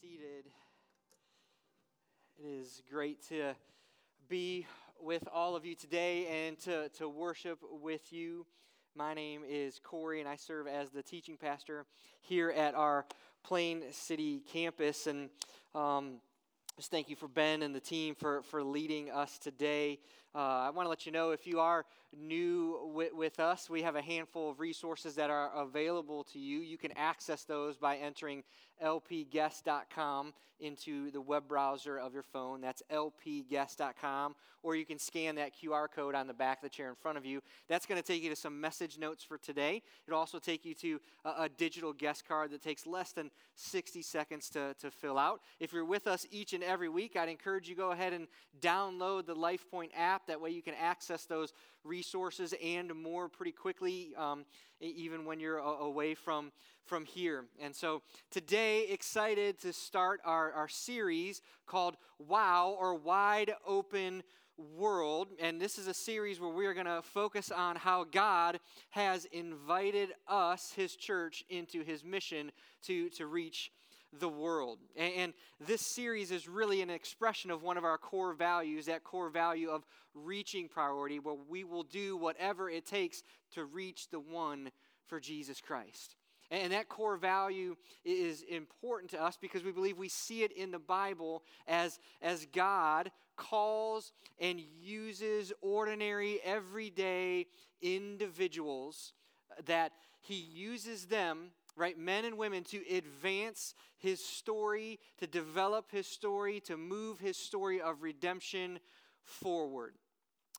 seated. It is great to be with all of you today and to, to worship with you. My name is Corey, and I serve as the teaching pastor here at our Plain City campus. And um, just thank you for Ben and the team for, for leading us today. Uh, I want to let you know if you are new with, with, us, we have a handful of resources that are available to you. You can access those by entering lpguest.com into the web browser of your phone. That's lpguest.com. Or you can scan that QR code on the back of the chair in front of you. That's going to take you to some message notes for today. It'll also take you to a, a digital guest card that takes less than 60 seconds to, to fill out. If you're with us each and every week, I'd encourage you go ahead and download the LifePoint app. That way you can access those resources and more pretty quickly, um, even when you're away from, from here. And so today, excited to start our, our series called Wow or Wide Open World. And this is a series where we are going to focus on how God has invited us, His church, into His mission to, to reach the world. And, this series is really an expression of one of our core values, that core value of reaching priority, where we will do whatever it takes to reach the one for Jesus Christ. And that core value is important to us because we believe we see it in the Bible as, as God calls and uses ordinary, everyday individuals uh, that He uses them right? Men and women to advance his story, to develop his story, to move his story of redemption forward.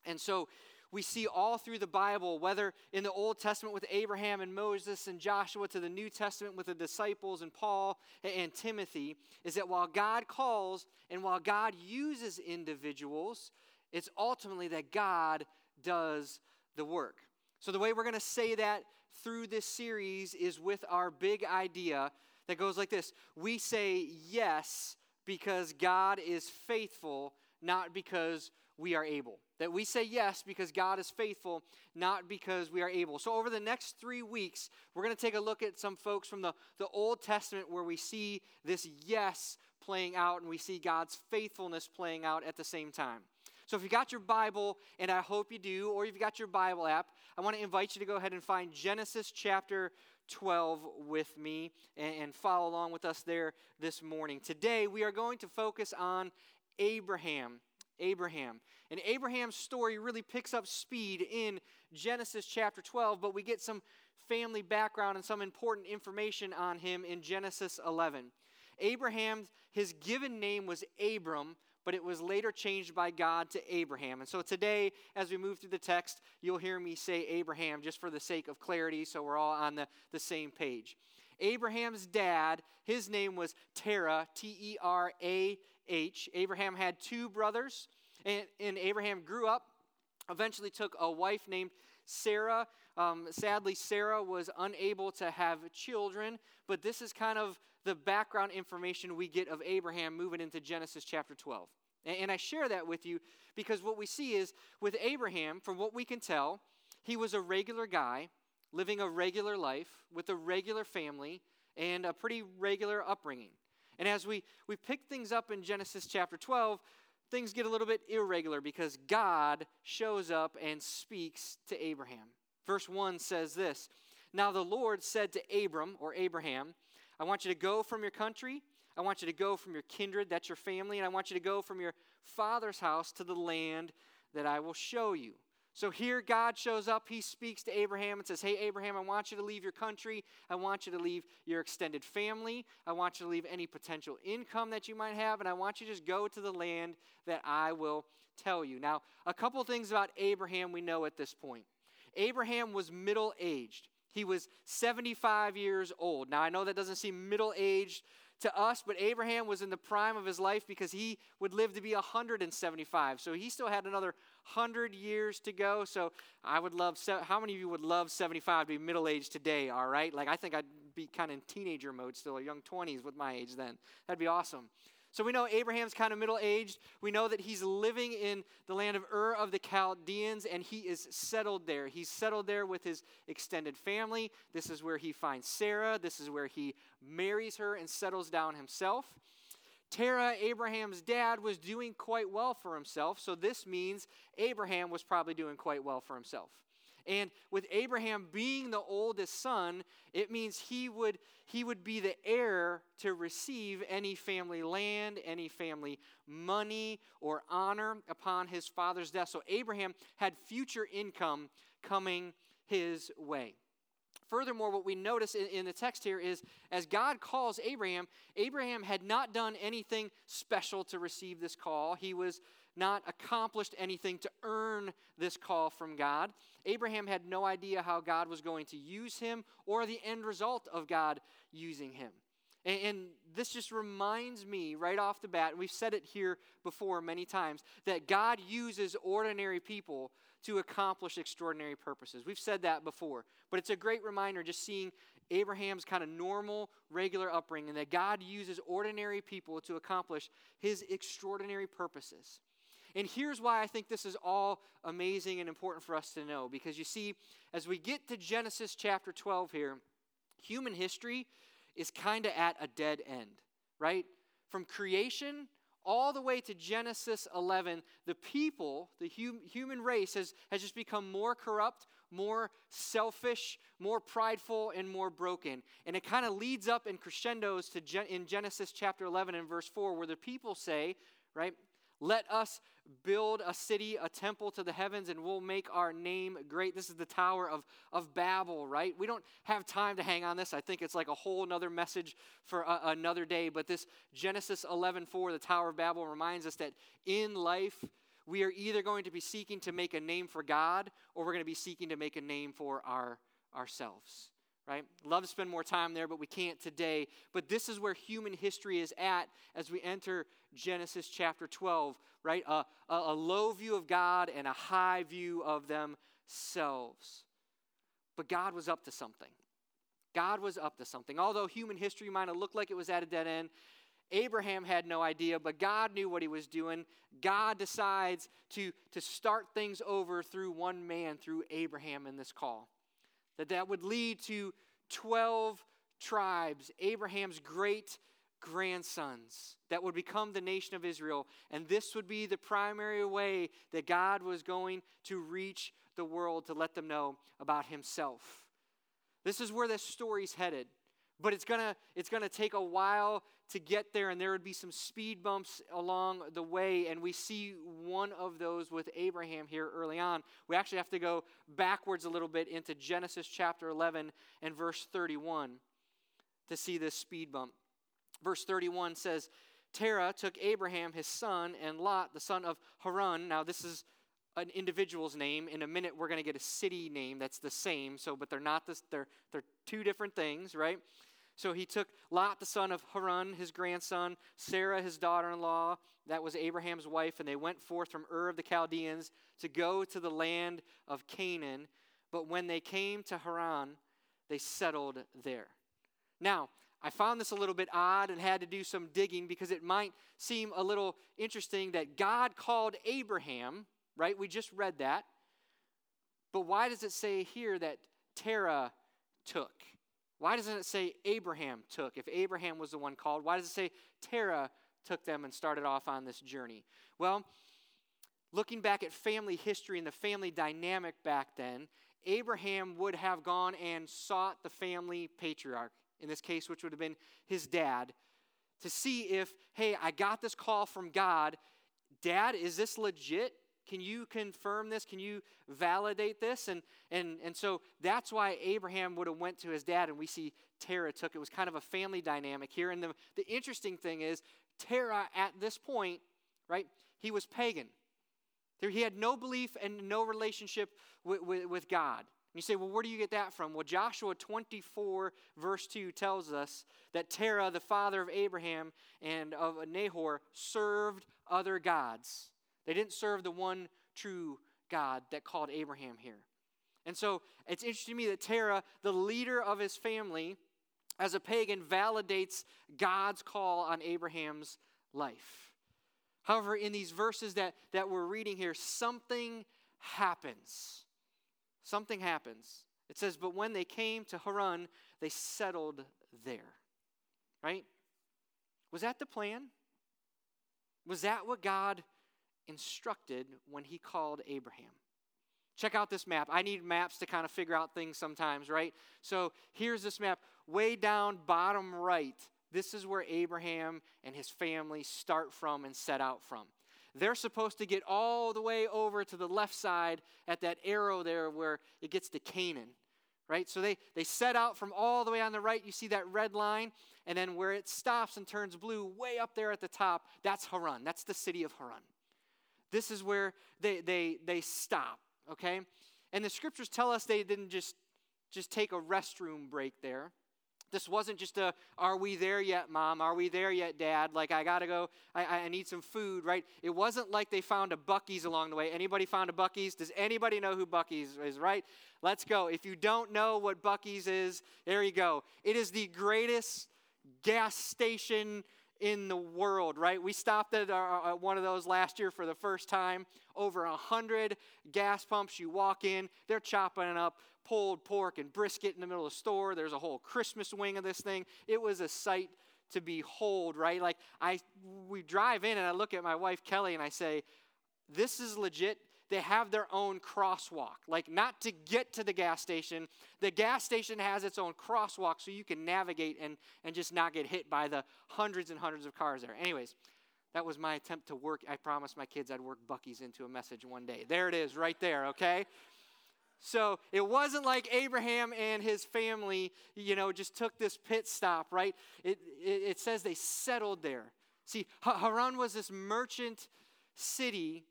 And so we see all through the Bible, whether in the Old Testament with Abraham and Moses and Joshua, to the New Testament with the disciples and Paul and Timothy, is that while God calls and while God uses individuals, it's ultimately that God does the work. So, the way we're going to say that through this series is with our big idea that goes like this We say yes because God is faithful, not because we are able. That we say yes because God is faithful, not because we are able. So, over the next three weeks, we're going to take a look at some folks from the, the Old Testament where we see this yes playing out and we see God's faithfulness playing out at the same time. So if you got your Bible, and I hope you do, or you've got your Bible app, I want to invite you to go ahead and find Genesis chapter 12 with me and, and follow along with us there this morning. Today, we are going to focus on Abraham. Abraham. And Abraham's story really picks up speed in Genesis chapter 12, but we get some family background and some important information on him in Genesis 11. Abraham, his given name was Abram, but it was later changed by God to Abraham. And so today, as we move through the text, you'll hear me say Abraham just for the sake of clarity, so we're all on the, the same page. Abraham's dad, his name was Terah, T E R A H. Abraham had two brothers, and, and Abraham grew up, eventually took a wife named Sarah. Um, sadly, Sarah was unable to have children, but this is kind of the background information we get of Abraham moving into Genesis chapter 12. And I share that with you because what we see is with Abraham, from what we can tell, he was a regular guy living a regular life with a regular family and a pretty regular upbringing. And as we, we pick things up in Genesis chapter 12, things get a little bit irregular because God shows up and speaks to Abraham. Verse 1 says this Now the Lord said to Abram, or Abraham, I want you to go from your country I want you to go from your kindred, that's your family, and I want you to go from your father's house to the land that I will show you. So here God shows up. He speaks to Abraham and says, Hey, Abraham, I want you to leave your country. I want you to leave your extended family. I want you to leave any potential income that you might have. And I want you to just go to the land that I will tell you. Now, a couple things about Abraham we know at this point. Abraham was middle aged, he was 75 years old. Now, I know that doesn't seem middle aged to us, but Abraham was in the prime of his life because he would live to be 175. So he still had another 100 years to go. So I would love, how many of you would love 75 to be middle aged today, all right? Like I think I'd be kind of in teenager mode still, a young 20s with my age then. That'd be awesome. So we know Abraham's kind of middle aged. We know that he's living in the land of Ur of the Chaldeans and he is settled there. He's settled there with his extended family. This is where he finds Sarah. This is where he marries her and settles down himself. Terah, Abraham's dad, was doing quite well for himself. So this means Abraham was probably doing quite well for himself. And with Abraham being the oldest son, it means he would, he would be the heir to receive any family land, any family money, or honor upon his father's death. So Abraham had future income coming his way. Furthermore, what we notice in, in, the text here is as God calls Abraham, Abraham had not done anything special to receive this call. He was not accomplished anything to earn this call from God. Abraham had no idea how God was going to use him or the end result of God using him. And, and this just reminds me right off the bat, and we've said it here before many times, that God uses ordinary people to accomplish extraordinary purposes. We've said that before, but it's a great reminder just seeing Abraham's kind of normal, regular upbringing, that God uses ordinary people to accomplish his extraordinary purposes. And here's why I think this is all amazing and important for us to know. Because you see, as we get to Genesis chapter 12 here, human history is kind of at a dead end, right? From creation all the way to Genesis 11, the people, the hum, human race, has, has just become more corrupt, more selfish, more prideful, and more broken. And it kind of leads up in crescendos to Gen, in Genesis chapter 11 and verse 4, where the people say, right, let us build a city, a temple to the heavens, and we'll make our name great. This is the Tower of, of Babel, right? We don't have time to hang on this. I think it's like a whole another message for a, another day. But this Genesis 11:4, the Tower of Babel, reminds us that in life, we are either going to be seeking to make a name for God or we're going to be seeking to make a name for our, ourselves right? Love to spend more time there, but we can't today. But this is where human history is at as we enter Genesis chapter 12, right? A, a, a low view of God and a high view of themselves. But God was up to something. God was up to something. Although human history might have looked like it was at a dead end, Abraham had no idea, but God knew what he was doing. God decides to, to start things over through one man, through Abraham in this call that that would lead to 12 tribes, Abraham's great grandsons that would become the nation of Israel. And this would be the primary way that God was going to reach the world to let them know about himself. This is where this story's headed. But it's going to it's going to take a while to get there and there would be some speed bumps along the way and we see one of those with Abraham here early on. We actually have to go backwards a little bit into Genesis chapter 11 and verse 31 to see this speed bump. Verse 31 says Terah took Abraham his son and Lot the son of Haran. Now this is an individual's name. In a minute, we're going to get a city name that's the same. So, but they're not this. They're they're two different things, right? So he took Lot, the son of Haran, his grandson, Sarah, his daughter in law, that was Abraham's wife, and they went forth from Ur of the Chaldeans to go to the land of Canaan. But when they came to Haran, they settled there. Now, I found this a little bit odd and had to do some digging because it might seem a little interesting that God called Abraham, right? We just read that. But why does it say here that Terah took? Why doesn't it say Abraham took? If Abraham was the one called, why does it say Terah took them and started off on this journey? Well, looking back at family history and the family dynamic back then, Abraham would have gone and sought the family patriarch, in this case, which would have been his dad, to see if, hey, I got this call from God. Dad, is this legit? Can you confirm this? Can you validate this? And, and, and so that's why Abraham would have went to his dad, and we see Terah took. It was kind of a family dynamic here. And the, the interesting thing is, Terah at this point, right, he was pagan. He had no belief and no relationship with, with, with God. And you say, well, where do you get that from? Well, Joshua 24, verse 2 tells us that Terah, the father of Abraham and of Nahor, served other gods. They didn't serve the one true God that called Abraham here. And so it's interesting to me that Terah, the leader of his family, as a pagan, validates God's call on Abraham's life. However, in these verses that, that we're reading here, something happens. Something happens. It says, But when they came to Haran, they settled there. Right? Was that the plan? Was that what God instructed when he called Abraham? Check out this map. I need maps to kind of figure out things sometimes, right? So here's this map. Way down bottom right, this is where Abraham and his family start from and set out from. They're supposed to get all the way over to the left side at that arrow there where it gets to Canaan, right? So they, they set out from all the way on the right. You see that red line? And then where it stops and turns blue, way up there at the top, that's Haran. That's the city of Haran. This is where they, they, they stop, okay? And the scriptures tell us they didn't just, just take a restroom break there. This wasn't just a, are we there yet, mom? Are we there yet, dad? Like, I gotta go, I, I need some food, right? It wasn't like they found a Buc-ee's along the way. Anybody found a Buc-ee's? Does anybody know who Buc-ee's is, right? Let's go. If you don't know what Buc-ee's is, there you go. It is the greatest gas station in the world, right? We stopped at uh, one of those last year for the first time. Over a hundred gas pumps. You walk in, they're chopping up pulled pork and brisket in the middle of the store. There's a whole Christmas wing of this thing. It was a sight to behold, right? Like I, we drive in and I look at my wife Kelly and I say, "This is legit." They have their own crosswalk, like not to get to the gas station. The gas station has its own crosswalk so you can navigate and, and just not get hit by the hundreds and hundreds of cars there. Anyways, that was my attempt to work. I promised my kids I'd work Buc-ee's into a message one day. There it is, right there, okay? So it wasn't like Abraham and his family, you know, just took this pit stop, right? It, it, it says they settled there. See, Haran was this merchant city.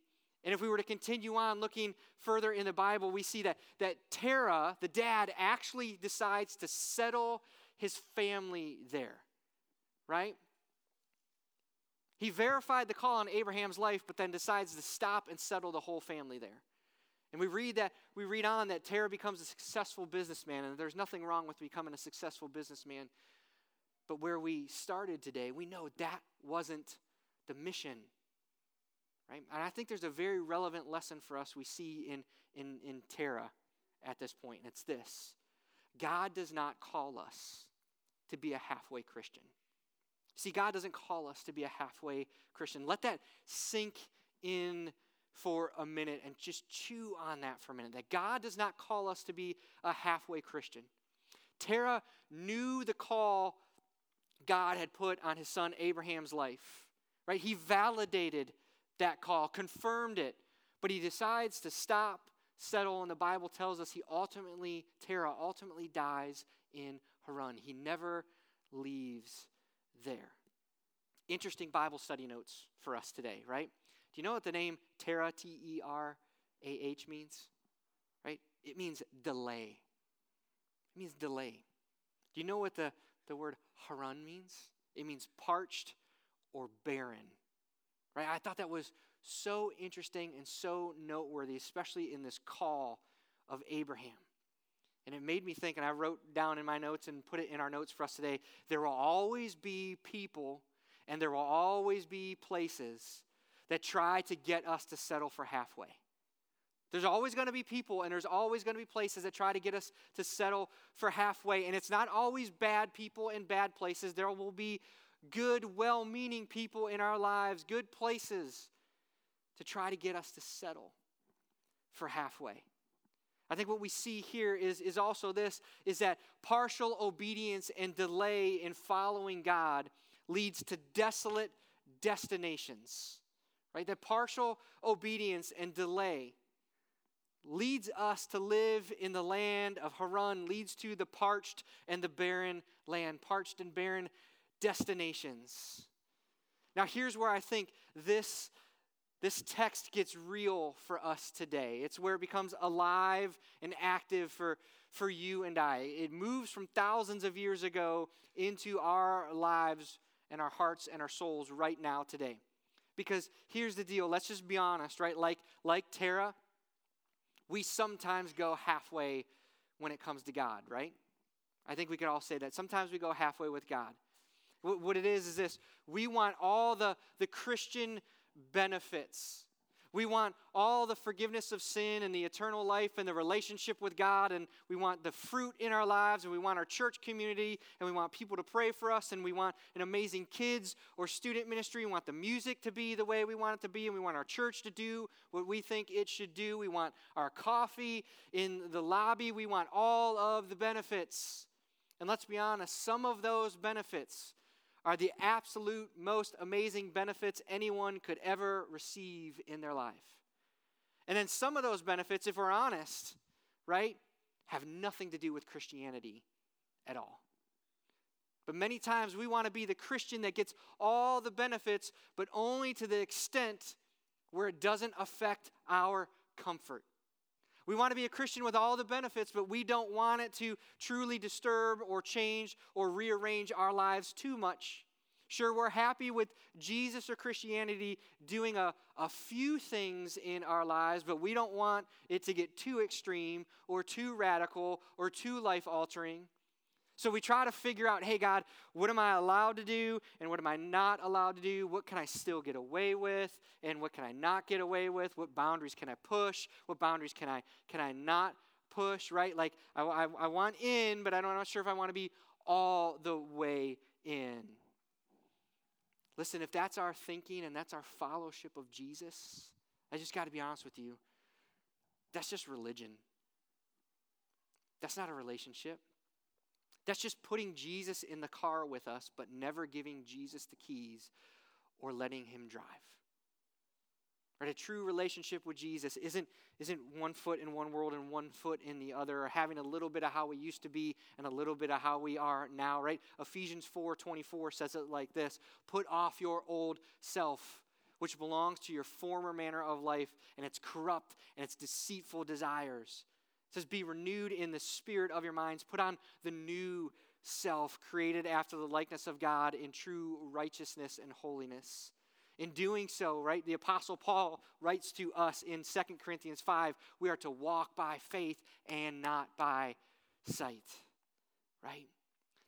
And if we were to continue on looking further in the Bible, we see that, that Terah, the dad, actually decides to settle his family there, right? He verified the call on Abraham's life, but then decides to stop and settle the whole family there. And we read that we read on that Terah becomes a successful businessman, and there's nothing wrong with becoming a successful businessman. But where we started today, we know that wasn't the mission. Right? And I think there's a very relevant lesson for us we see in, in, in Terah at this point, and it's this God does not call us to be a halfway Christian. See, God doesn't call us to be a halfway Christian. Let that sink in for a minute and just chew on that for a minute. That God does not call us to be a halfway Christian. Terah knew the call God had put on his son Abraham's life, right? He validated that call, confirmed it, but he decides to stop, settle, and the Bible tells us he ultimately, Terah ultimately dies in Haran. He never leaves there. Interesting Bible study notes for us today, right? Do you know what the name Terah, T E R A H, means? Right? It means delay. It means delay. Do you know what the, the word Haran means? It means parched or barren. Right? I thought that was so interesting and so noteworthy, especially in this call of Abraham. And it made me think, and I wrote down in my notes and put it in our notes for us today there will always be people and there will always be places that try to get us to settle for halfway. There's always going to be people and there's always going to be places that try to get us to settle for halfway. And it's not always bad people in bad places. There will be good, well meaning people in our lives, good places to try to get us to settle for halfway. I think what we see here is, is also this is that partial obedience and delay in following God leads to desolate destinations right? That partial obedience and delay leads us to live in the land of Haran, leads to the parched and the barren land, parched and barren destinations. Now, here's where I think this, this text gets real for us today. It's where it becomes alive and active for, for you and I. It moves from thousands of years ago into our lives and our hearts and our souls right now today. Because here's the deal let's just be honest, right? Like, like Terah, we sometimes go halfway when it comes to God, right? I think we could all say that. Sometimes we go halfway with God. What it is is this we want all the, the Christian benefits. We want all the forgiveness of sin and the eternal life and the relationship with God, and we want the fruit in our lives, and we want our church community, and we want people to pray for us, and we want an amazing kids or student ministry. We want the music to be the way we want it to be, and we want our church to do what we think it should do. We want our coffee in the lobby. We want all of the benefits. And let's be honest, some of those benefits are the absolute most amazing benefits anyone could ever receive in their life. And then some of those benefits, if we're honest, right, have nothing to do with Christianity at all. But many times we want to be the Christian that gets all the benefits, but only to the extent where it doesn't affect our comfort. We want to be a Christian with all the benefits, but we don't want it to truly disturb or change or rearrange our lives too much. Sure, we're happy with Jesus or Christianity doing a, a few things in our lives, but we don't want it to get too extreme or too radical or too life altering. So we try to figure out hey, God, what am I allowed to do and what am I not allowed to do? What can I still get away with and what can I not get away with? What boundaries can I push? What boundaries can I, can I not push, right? Like, I, I, I want in, but I'm not sure if I want to be all the way in. Listen, if that's our thinking and that's our fellowship of Jesus, I just got to be honest with you. That's just religion. That's not a relationship. That's just putting Jesus in the car with us, but never giving Jesus the keys or letting him drive. Right? A true relationship with Jesus isn't, isn't one foot in one world and one foot in the other, or having a little bit of how we used to be and a little bit of how we are now, right? Ephesians 4:24 says it like this: put off your old self, which belongs to your former manner of life, and its corrupt and its deceitful desires says, Be renewed in the spirit of your minds. Put on the new self, created after the likeness of God in true righteousness and holiness. In doing so, right, the Apostle Paul writes to us in 2 Corinthians 5 we are to walk by faith and not by sight, right?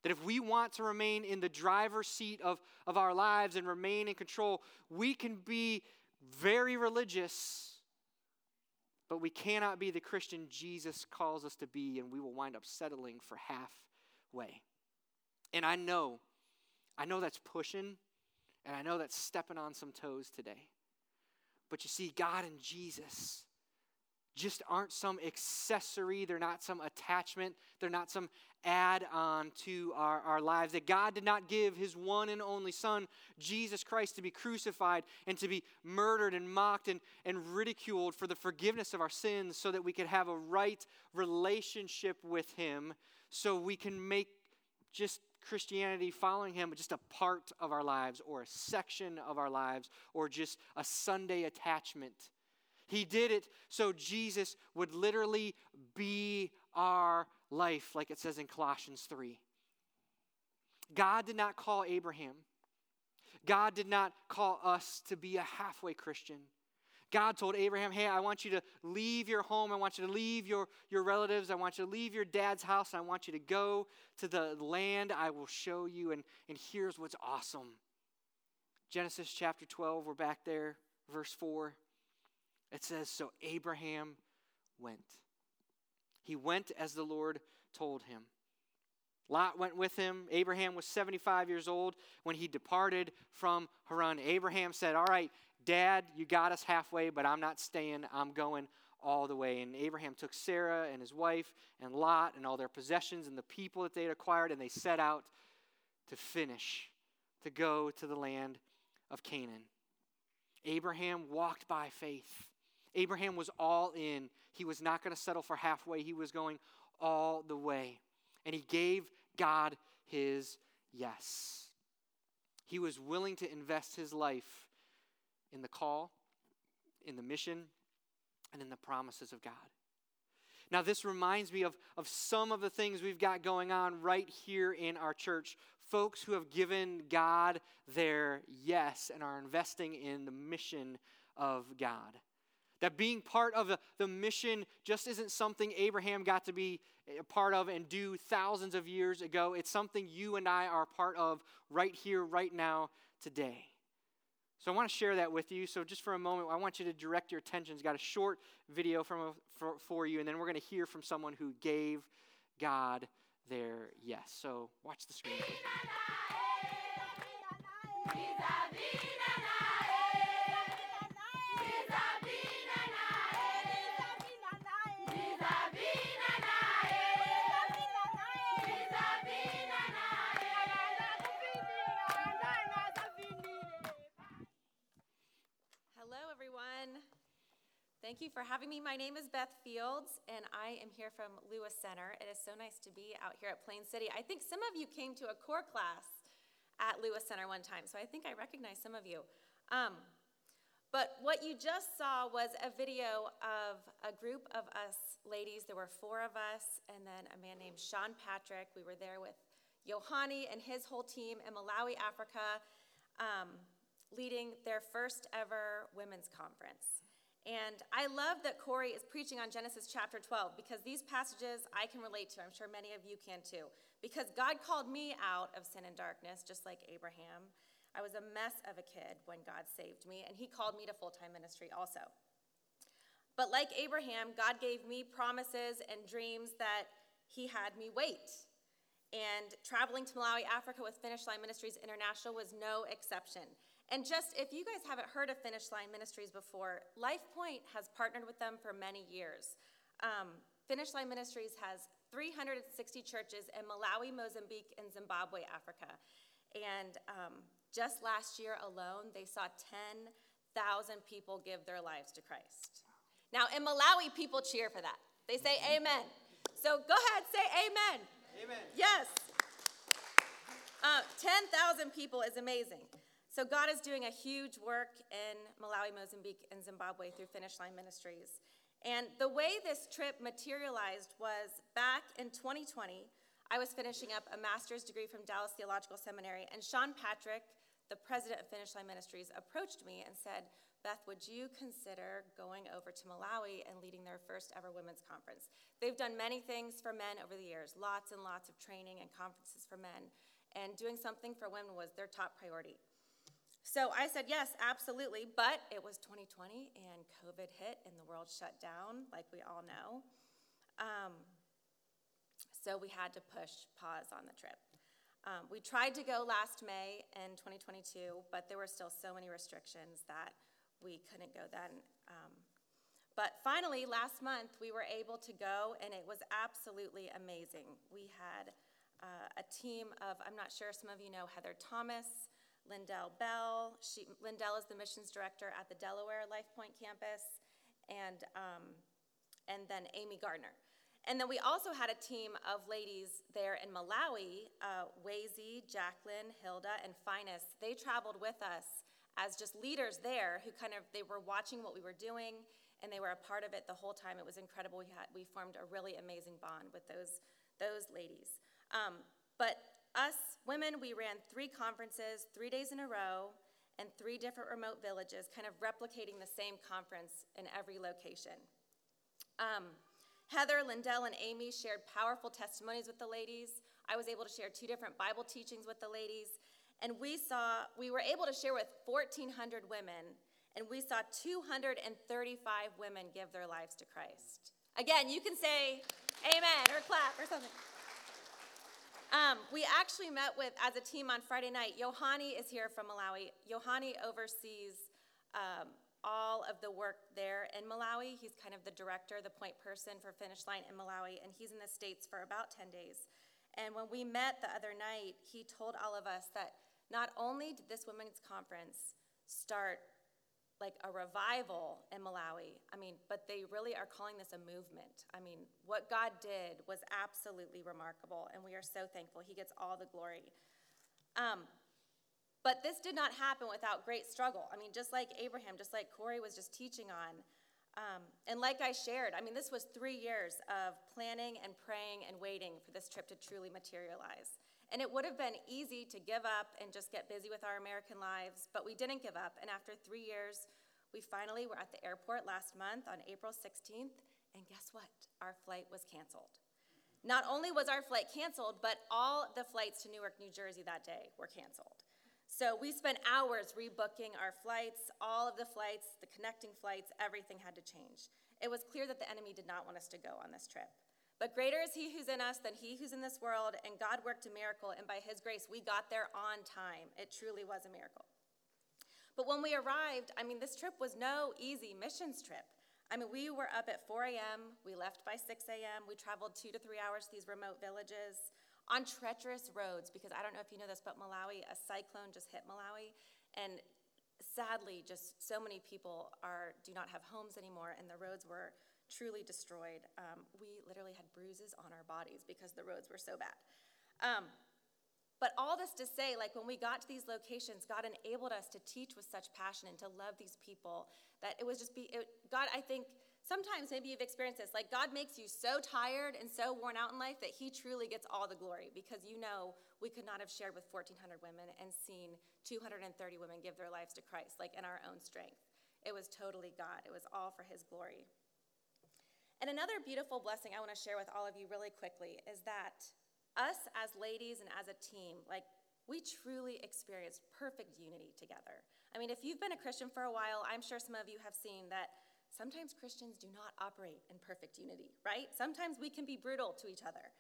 That if we want to remain in the driver's seat of, of our lives and remain in control, we can be very religious but we cannot be the Christian Jesus calls us to be, and we will wind up settling for halfway. And I know, I know that's pushing, and I know that's stepping on some toes today. But you see, God and Jesus just aren't some accessory, they're not some attachment, they're not some add on to our, our lives. That God did not give his one and only Son, Jesus Christ, to be crucified and to be murdered and mocked and, and ridiculed for the forgiveness of our sins so that we could have a right relationship with him, so we can make just Christianity, following Him, just a part of our lives or a section of our lives or just a Sunday attachment. He did it so Jesus would literally be our life, like it says in Colossians 3. God did not call Abraham. God did not call us to be a halfway Christian. God told Abraham, Hey, I want you to leave your home. I want you to leave your, your relatives. I want you to leave your dad's house. I want you to go to the land I will show you. And, and here's what's awesome Genesis chapter 12, we're back there, verse 4. It says, So Abraham went. He went as the Lord told him. Lot went with him. Abraham was 75 years old when he departed from Haran. Abraham said, All right, Dad, you got us halfway, but I'm not staying. I'm going all the way. And Abraham took Sarah and his wife and Lot and all their possessions and the people that they had acquired, and they set out to finish, to go to the land of Canaan. Abraham walked by faith. Abraham was all in. He was not going to settle for halfway, he was going all the way. And he gave God his yes. He was willing to invest his life in the call, in the mission, and in the promises of God. Now, this reminds me of, of some of the things we've got going on right here in our church. Folks who have given God their yes and are investing in the mission of God. That being part of the, mission just isn't something Abraham got to be a part of and do thousands of years ago. It's something you and I are part of right here, right now, today. So I want to share that with you. So just for a moment, I want you to direct your attention. It's got a short video from a, for, for you, and then we're going to hear from someone who gave God their yes. So watch the screen. Thank you for having me. My name is Beth Fields, and I am here from Lewis Center. It is so nice to be out here at Plain City. I think some of you came to a core class at Lewis Center one time, so I think I recognize some of you. Um, but what you just saw was a video of a group of us ladies. There were four of us, and then a man named Sean Patrick. We were there with Yohani and his whole team in Malawi, Africa, um, leading their first ever women's conference. And I love that Corey is preaching on Genesis chapter 12 because these passages I can relate to. I'm sure many of you can too. Because God called me out of sin and darkness, just like Abraham. I was a mess of a kid when God saved me, and He called me to full time ministry also. But like Abraham, God gave me promises and dreams that He had me wait. And traveling to Malawi, Africa with Finish Line Ministries International was no exception. And just if you guys haven't heard of Finish Line Ministries before, LifePoint has partnered with them for many years. Um, Finish Line Ministries has 360 churches in Malawi, Mozambique, and Zimbabwe, Africa. And um, just last year alone, they saw 10,000 people give their lives to Christ. Now, in Malawi, people cheer for that. They say amen. So go ahead, say amen. Amen. Yes. Uh, 10,000 people is amazing. So God is doing a huge work in Malawi, Mozambique, and Zimbabwe through Finish Line Ministries. And the way this trip materialized was back in 2020, I was finishing up a master's degree from Dallas Theological Seminary, and Sean Patrick, the president of Finish Line Ministries, approached me and said, Beth, would you consider going over to Malawi and leading their first ever women's conference? They've done many things for men over the years, lots and lots of training and conferences for men, and doing something for women was their top priority. So I said, yes, absolutely. But it was 2020 and COVID hit and the world shut down, like we all know. Um, so we had to push pause on the trip. Um, we tried to go last May in 2022, but there were still so many restrictions that we couldn't go then. Um, but finally, last month, we were able to go, and it was absolutely amazing. We had uh, a team of, I'm not sure, some of you know Heather Thomas. Lindell Bell. She, Lindell is the missions director at the Delaware LifePoint campus, and, um, and then Amy Gardner. And then we also had a team of ladies there in Malawi, uh, Wazy, Jacqueline, Hilda, and Finus. They traveled with us as just leaders there who kind of, they were watching what we were doing, and they were a part of it the whole time. It was incredible. We, had, we formed a really amazing bond with those, those ladies. Um, but us women, we ran three conferences, three days in a row, and three different remote villages, kind of replicating the same conference in every location. Um, Heather, Lindell, and Amy shared powerful testimonies with the ladies. I was able to share two different Bible teachings with the ladies. And we saw, we were able to share with 1,400 women, and we saw 235 women give their lives to Christ. Again, you can say amen or clap or something. Um, we actually met with, as a team on Friday night, Yohani is here from Malawi. Yohani oversees um, all of the work there in Malawi. He's kind of the director, the point person for Finish Line in Malawi, and he's in the States for about 10 days. And when we met the other night, he told all of us that not only did this women's conference start like a revival in Malawi. I mean, but they really are calling this a movement. I mean, what God did was absolutely remarkable, and we are so thankful. He gets all the glory. Um, but this did not happen without great struggle. I mean, just like Abraham, just like Corey was just teaching on. Um, and like I shared, I mean, this was three years of planning and praying and waiting for this trip to truly materialize. And it would have been easy to give up and just get busy with our American lives, but we didn't give up. And after three years, We finally were at the airport last month on April 16th, and guess what? Our flight was canceled. Not only was our flight canceled, but all the flights to Newark, New Jersey that day were canceled. So we spent hours rebooking our flights, all of the flights, the connecting flights, everything had to change. It was clear that the enemy did not want us to go on this trip. But greater is he who's in us than he who's in this world, and God worked a miracle, and by his grace, we got there on time. It truly was a miracle. But when we arrived, I mean, this trip was no easy missions trip. I mean, we were up at 4 a.m., we left by 6 a.m., we traveled two to three hours to these remote villages on treacherous roads, because I don't know if you know this, but Malawi, a cyclone just hit Malawi, and sadly, just so many people are, do not have homes anymore, and the roads were truly destroyed. Um, we literally had bruises on our bodies because the roads were so bad. Um, but all this to say, like when we got to these locations, God enabled us to teach with such passion and to love these people that it was just be, it, God, I think sometimes maybe you've experienced this. Like God makes you so tired and so worn out in life that He truly gets all the glory because you know we could not have shared with 1,400 women and seen 230 women give their lives to Christ, like in our own strength. It was totally God, it was all for His glory. And another beautiful blessing I want to share with all of you really quickly is that us as ladies and as a team, like we truly experience perfect unity together. I mean, if you've been a Christian for a while, I'm sure some of you have seen that sometimes Christians do not operate in perfect unity, right? Sometimes we can be brutal to each other.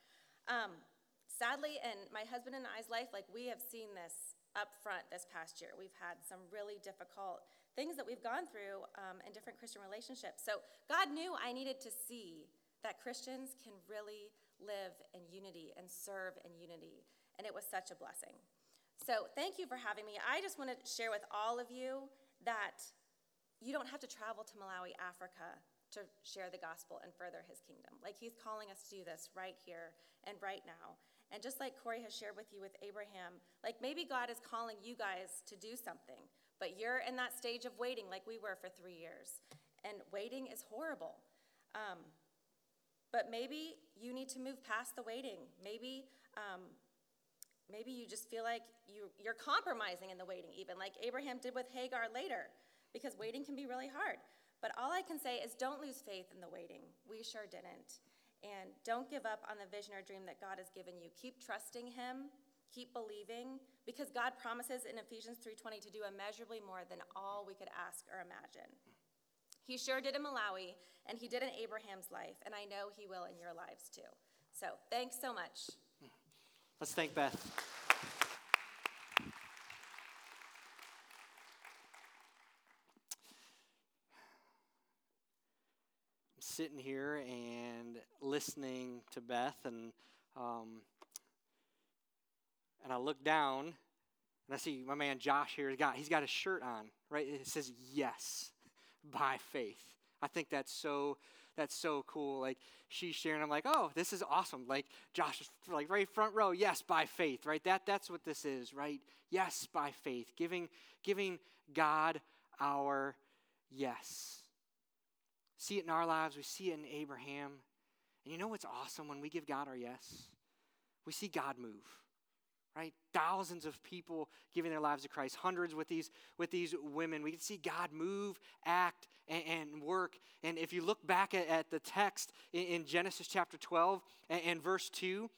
Um, sadly, in my husband and I's life, like we have seen this up front this past year. We've had some really difficult things that we've gone through um, in different Christian relationships. So God knew I needed to see that Christians can really live in unity and serve in unity. And it was such a blessing. So thank you for having me. I just want to share with all of you that you don't have to travel to Malawi, Africa to share the gospel and further his kingdom. Like he's calling us to do this right here and right now. And just like Corey has shared with you with Abraham, like maybe God is calling you guys to do something. But you're in that stage of waiting like we were for three years. And waiting is horrible. Um, but maybe you need to move past the waiting. Maybe, um, maybe you just feel like you, you're compromising in the waiting, even like Abraham did with Hagar later, because waiting can be really hard. But all I can say is don't lose faith in the waiting. We sure didn't. And don't give up on the vision or dream that God has given you. Keep trusting Him keep believing because God promises in Ephesians 3:20 to do immeasurably more than all we could ask or imagine. He sure did in Malawi and he did in Abraham's life and I know he will in your lives too. So, thanks so much. Let's thank Beth. I'm sitting here and listening to Beth and um, and I look down and I see my man Josh here. He's got, he's got a shirt on, right? It says yes by faith. I think that's so that's so cool. Like she's sharing, I'm like, oh, this is awesome. Like Josh is like right front row, yes, by faith, right? That that's what this is, right? Yes, by faith. Giving giving God our yes. See it in our lives, we see it in Abraham. And you know what's awesome when we give God our yes? We see God move right? Thousands of people giving their lives to Christ, hundreds with these, with these women. We can see God move, act, and, and work. And if you look back at, at the text in, in, Genesis chapter 12 and, and verse 2,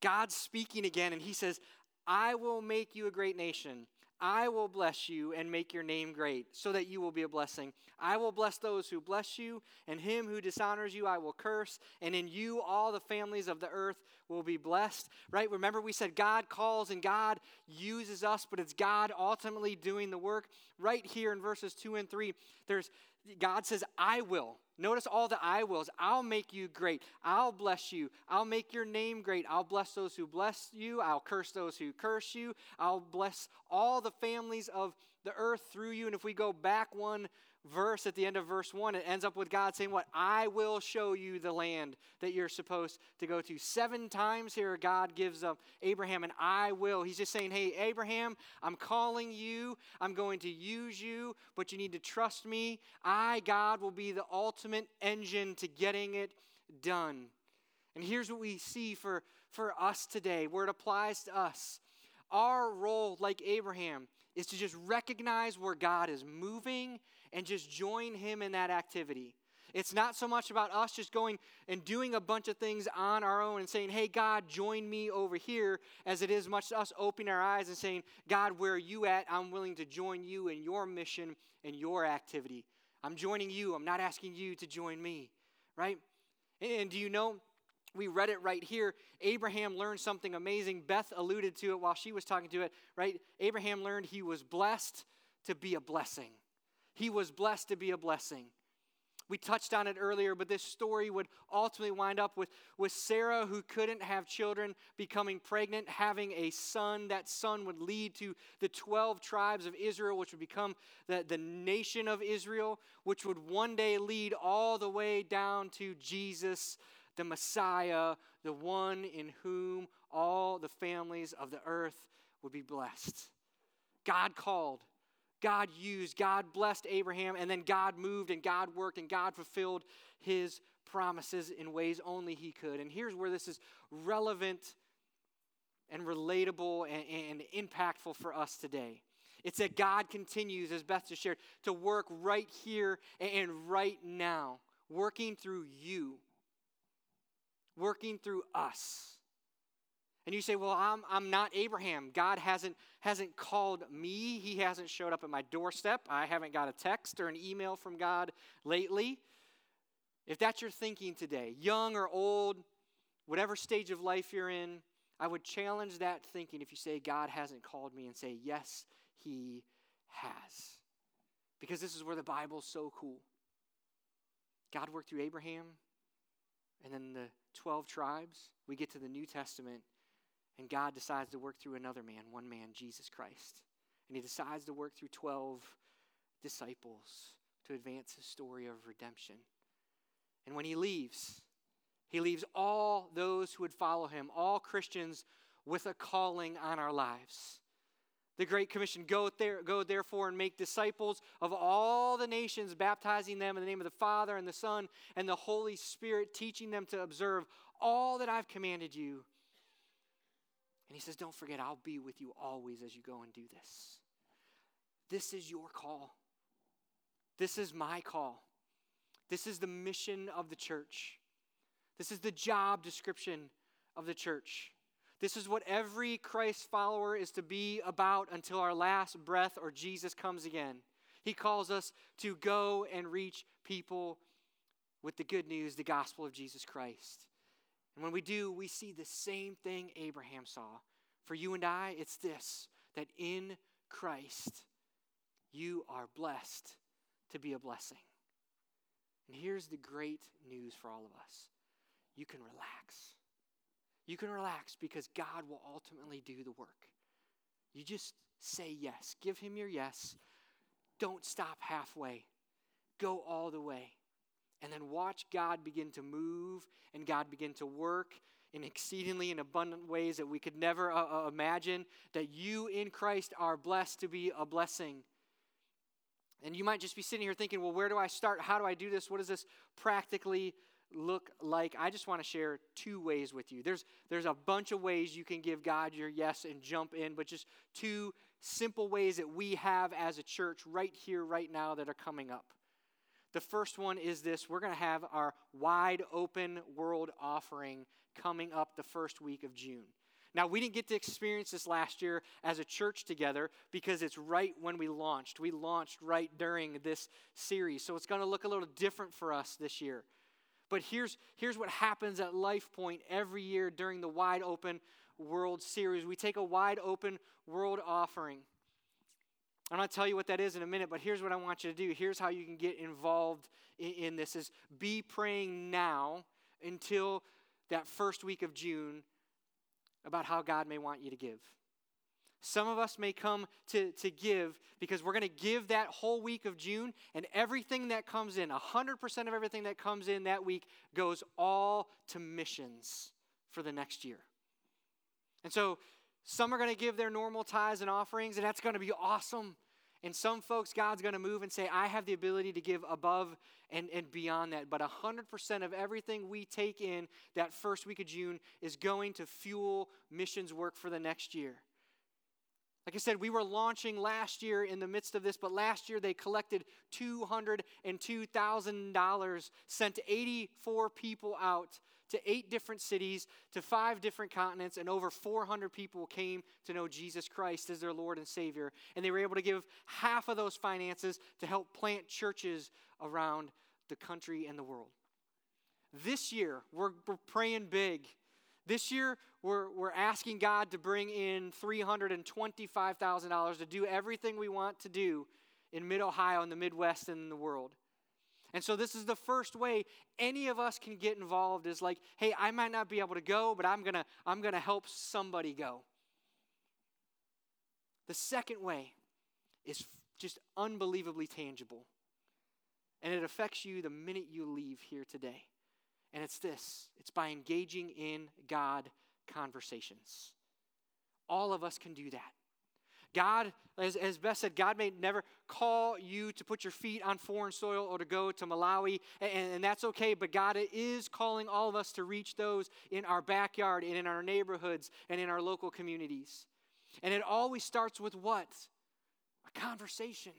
God's speaking again, and he says, I will make you a great nation. I will bless you and make your name great, so that you will be a blessing. I will bless those who bless you, and him who dishonors you I will curse, and in you all the families of the earth will be blessed. Right? Remember, we said God calls and God uses us, but it's God ultimately doing the work. Right here in verses 2 and 3, there's God says, I will. Notice all the I wills. I'll make you great. I'll bless you. I'll make your name great. I'll bless those who bless you. I'll curse those who curse you. I'll bless all the families of the earth through you. And if we go back one verse at the end of verse 1, it ends up with God saying, What? I will show you the land that you're supposed to go to. Seven times here, God gives up Abraham and I will. He's just saying, Hey, Abraham, I'm calling you. I'm going to use you, but you need to trust me. I, God, will be the ultimate engine to getting it done. And here's what we see for, for us today, where it applies to us. Our role, like Abraham, is to just recognize where God is moving and just join Him in that activity. It's not so much about us just going and doing a bunch of things on our own and saying, hey, God, join me over here, as it is much us opening our eyes and saying, God, where are you at? I'm willing to join you in your mission and your activity. I'm joining you. I'm not asking you to join me, right? And do you know, we read it right here. Abraham learned something amazing. Beth alluded to it while she was talking to it, right? Abraham learned he was blessed to be a blessing. He was blessed to be a blessing. We touched on it earlier, but this story would ultimately wind up with, with Sarah, who couldn't have children, becoming pregnant, having a son. That son would lead to the 12 tribes of Israel, which would become the, the nation of Israel, which would one day lead all the way down to Jesus, the Messiah, the one in whom all the families of the earth would be blessed. God called. God used, God blessed Abraham, and then God moved and God worked and God fulfilled his promises in ways only he could. And here's where this is relevant and relatable and, and impactful for us today. It's that God continues, as Beth just shared, to work right here and right now, working through you, working through us. And you say, Well, I'm, I'm not Abraham. God hasn't, hasn't called me. He hasn't showed up at my doorstep. I haven't got a text or an email from God lately. If that's your thinking today, young or old, whatever stage of life you're in, I would challenge that thinking if you say, God hasn't called me, and say, Yes, He has. Because this is where the Bible's so cool. God worked through Abraham and then the 12 tribes. We get to the New Testament and God decides to work through another man, one man, Jesus Christ. And he decides to work through 12 disciples to advance his story of redemption. And when he leaves, he leaves all those who would follow him, all Christians with a calling on our lives. The Great Commission go, there, go therefore and make disciples of all the nations, baptizing them in the name of the Father and the Son and the Holy Spirit, teaching them to observe all that I've commanded you. And he says, Don't forget, I'll be with you always as you go and do this. This is your call. This is my call. This is the mission of the church. This is the job description of the church. This is what every Christ follower is to be about until our last breath or Jesus comes again. He calls us to go and reach people with the good news, the gospel of Jesus Christ. And when we do, we see the same thing Abraham saw. For you and I, it's this that in Christ, you are blessed to be a blessing. And here's the great news for all of us you can relax. You can relax because God will ultimately do the work. You just say yes. Give Him your yes. Don't stop halfway, go all the way and then watch God begin to move and God begin to work in exceedingly and abundant ways that we could never uh, uh, imagine. That you in Christ are blessed to be a blessing. And you might just be sitting here thinking, well, where do I start? How do I do this? What does this practically look like? I just want to share two ways with you. There's, there's a bunch of ways you can give God your yes and jump in, but just two simple ways that we have as a church right here, right now, that are coming up. The first one is this we're going to have our wide open world offering coming up the first week of June. Now, we didn't get to experience this last year as a church together because it's right when we launched. We launched right during this series. So it's going to look a little different for us this year. But here's, here's what happens at Life Point every year during the Wide Open World Series we take a wide open world offering. I'm going to tell you what that is in a minute, but here's what I want you to do. Here's how you can get involved in, in this is be praying now until that first week of June about how God may want you to give. Some of us may come to, to give because we're going to give that whole week of June, and everything that comes in, 100% of everything that comes in that week, goes all to missions for the next year. And so some are going to give their normal tithes and offerings, and that's going to be awesome. And some folks, God's going to move and say, I have the ability to give above and, and beyond that. But 100% of everything we take in that first week of June is going to fuel missions work for the next year. Like I said, we were launching last year in the midst of this, but last year they collected $202,000, sent 84 people out to eight different cities, to five different continents, and over 400 people came to know Jesus Christ as their Lord and Savior. And they were able to give half of those finances to help plant churches around the country and the world. This year, we're, we're praying big. This year, we're, we're asking God to bring in $325,000 to do everything we want to do in mid Ohio, in the Midwest, and in the world. And so, this is the first way any of us can get involved is like, hey, I might not be able to go, but I'm going to I'm going to help somebody go. The second way is just unbelievably tangible. And it affects you the minute you leave here today. And it's this it's by engaging in God conversations. All of us can do that. God, as, as Beth said, God may never call you to put your feet on foreign soil or to go to Malawi, and, and, that's okay, but God is calling all of us to reach those in our backyard and in our neighborhoods and in our local communities. And it always starts with what? A conversation.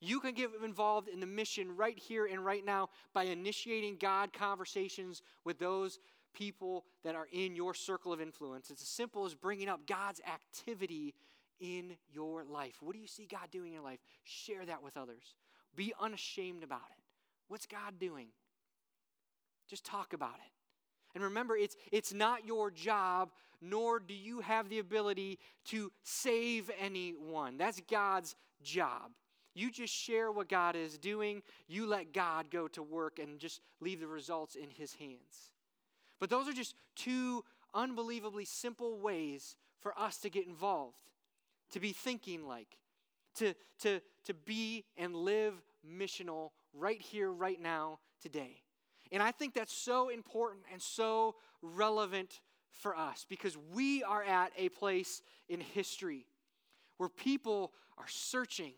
You can get involved in the mission right here and right now by initiating God conversations with those people that are in your circle of influence. It's as simple as bringing up God's activity in your life. What do you see God doing in your life? Share that with others. Be unashamed about it. What's God doing? Just talk about it. And remember, it's, it's not your job, nor do you have the ability to save anyone. That's God's job. You just share what God is doing. You let God go to work and just leave the results in His hands. But those are just two unbelievably simple ways for us to get involved, to be thinking like, to, to, to be and live missional right here, right now, today. And I think that's so important and so relevant for us because we are at a place in history where people are searching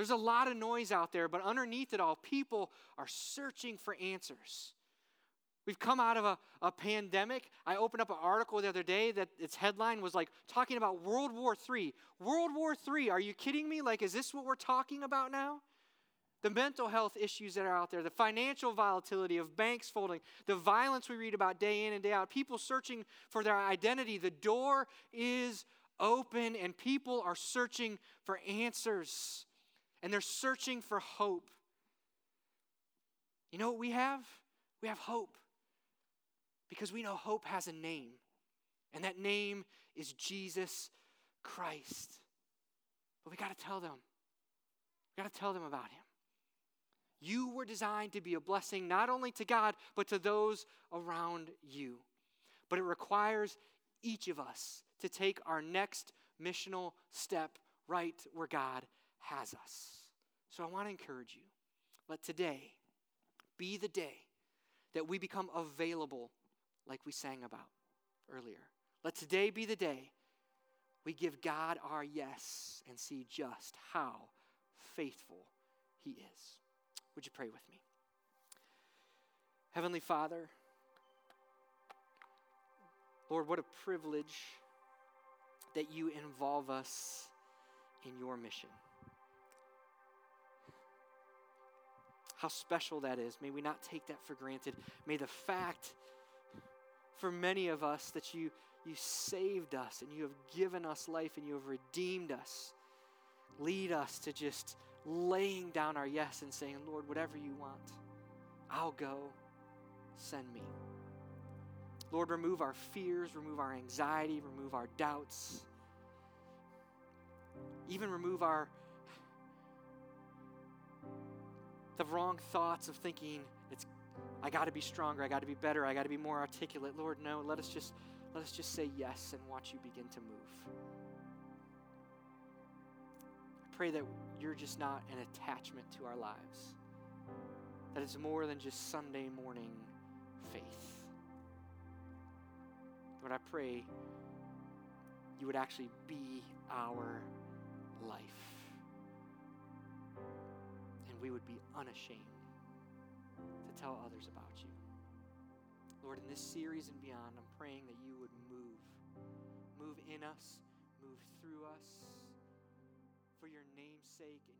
there's a lot of noise out there, but underneath it all, people are searching for answers. We've come out of a, a pandemic. I opened up an article the other day that its headline was like talking about World War III. World War III, are you kidding me? Like, is this what we're talking about now? The mental health issues that are out there, the financial volatility of banks folding, the violence we read about day in and day out, people searching for their identity. The door is open and people are searching for answers and they're searching for hope. You know what we have? We have hope because we know hope has a name, and that name is Jesus Christ. But we got to tell them. We got to tell them about him. You were designed to be a blessing not only to God, but to those around you. But it requires each of us to take our next missional step right where God has us. So I want to encourage you. Let today be the day that we become available, like we sang about earlier. Let today be the day we give God our yes and see just how faithful He is. Would you pray with me? Heavenly Father, Lord, what a privilege that you involve us in your mission. how special that is. May we not take that for granted. May the fact for many of us that you, you saved us and you have given us life and you have redeemed us lead us to just laying down our yes and saying, Lord, whatever you want, I'll go. Send me. Lord, remove our fears, remove our anxiety, remove our doubts, even remove our the wrong thoughts of thinking I got to be stronger, I got to be better, I got to be more articulate. Lord, no, let us just let us just say yes and watch you begin to move. I pray that you're just not an attachment to our lives. That it's more than just Sunday morning faith. Lord, I pray you would actually be our life And we would be unashamed to tell others about you. Lord, in this series and beyond, I'm praying that you would move. Move in us, Move through us for your name's sake and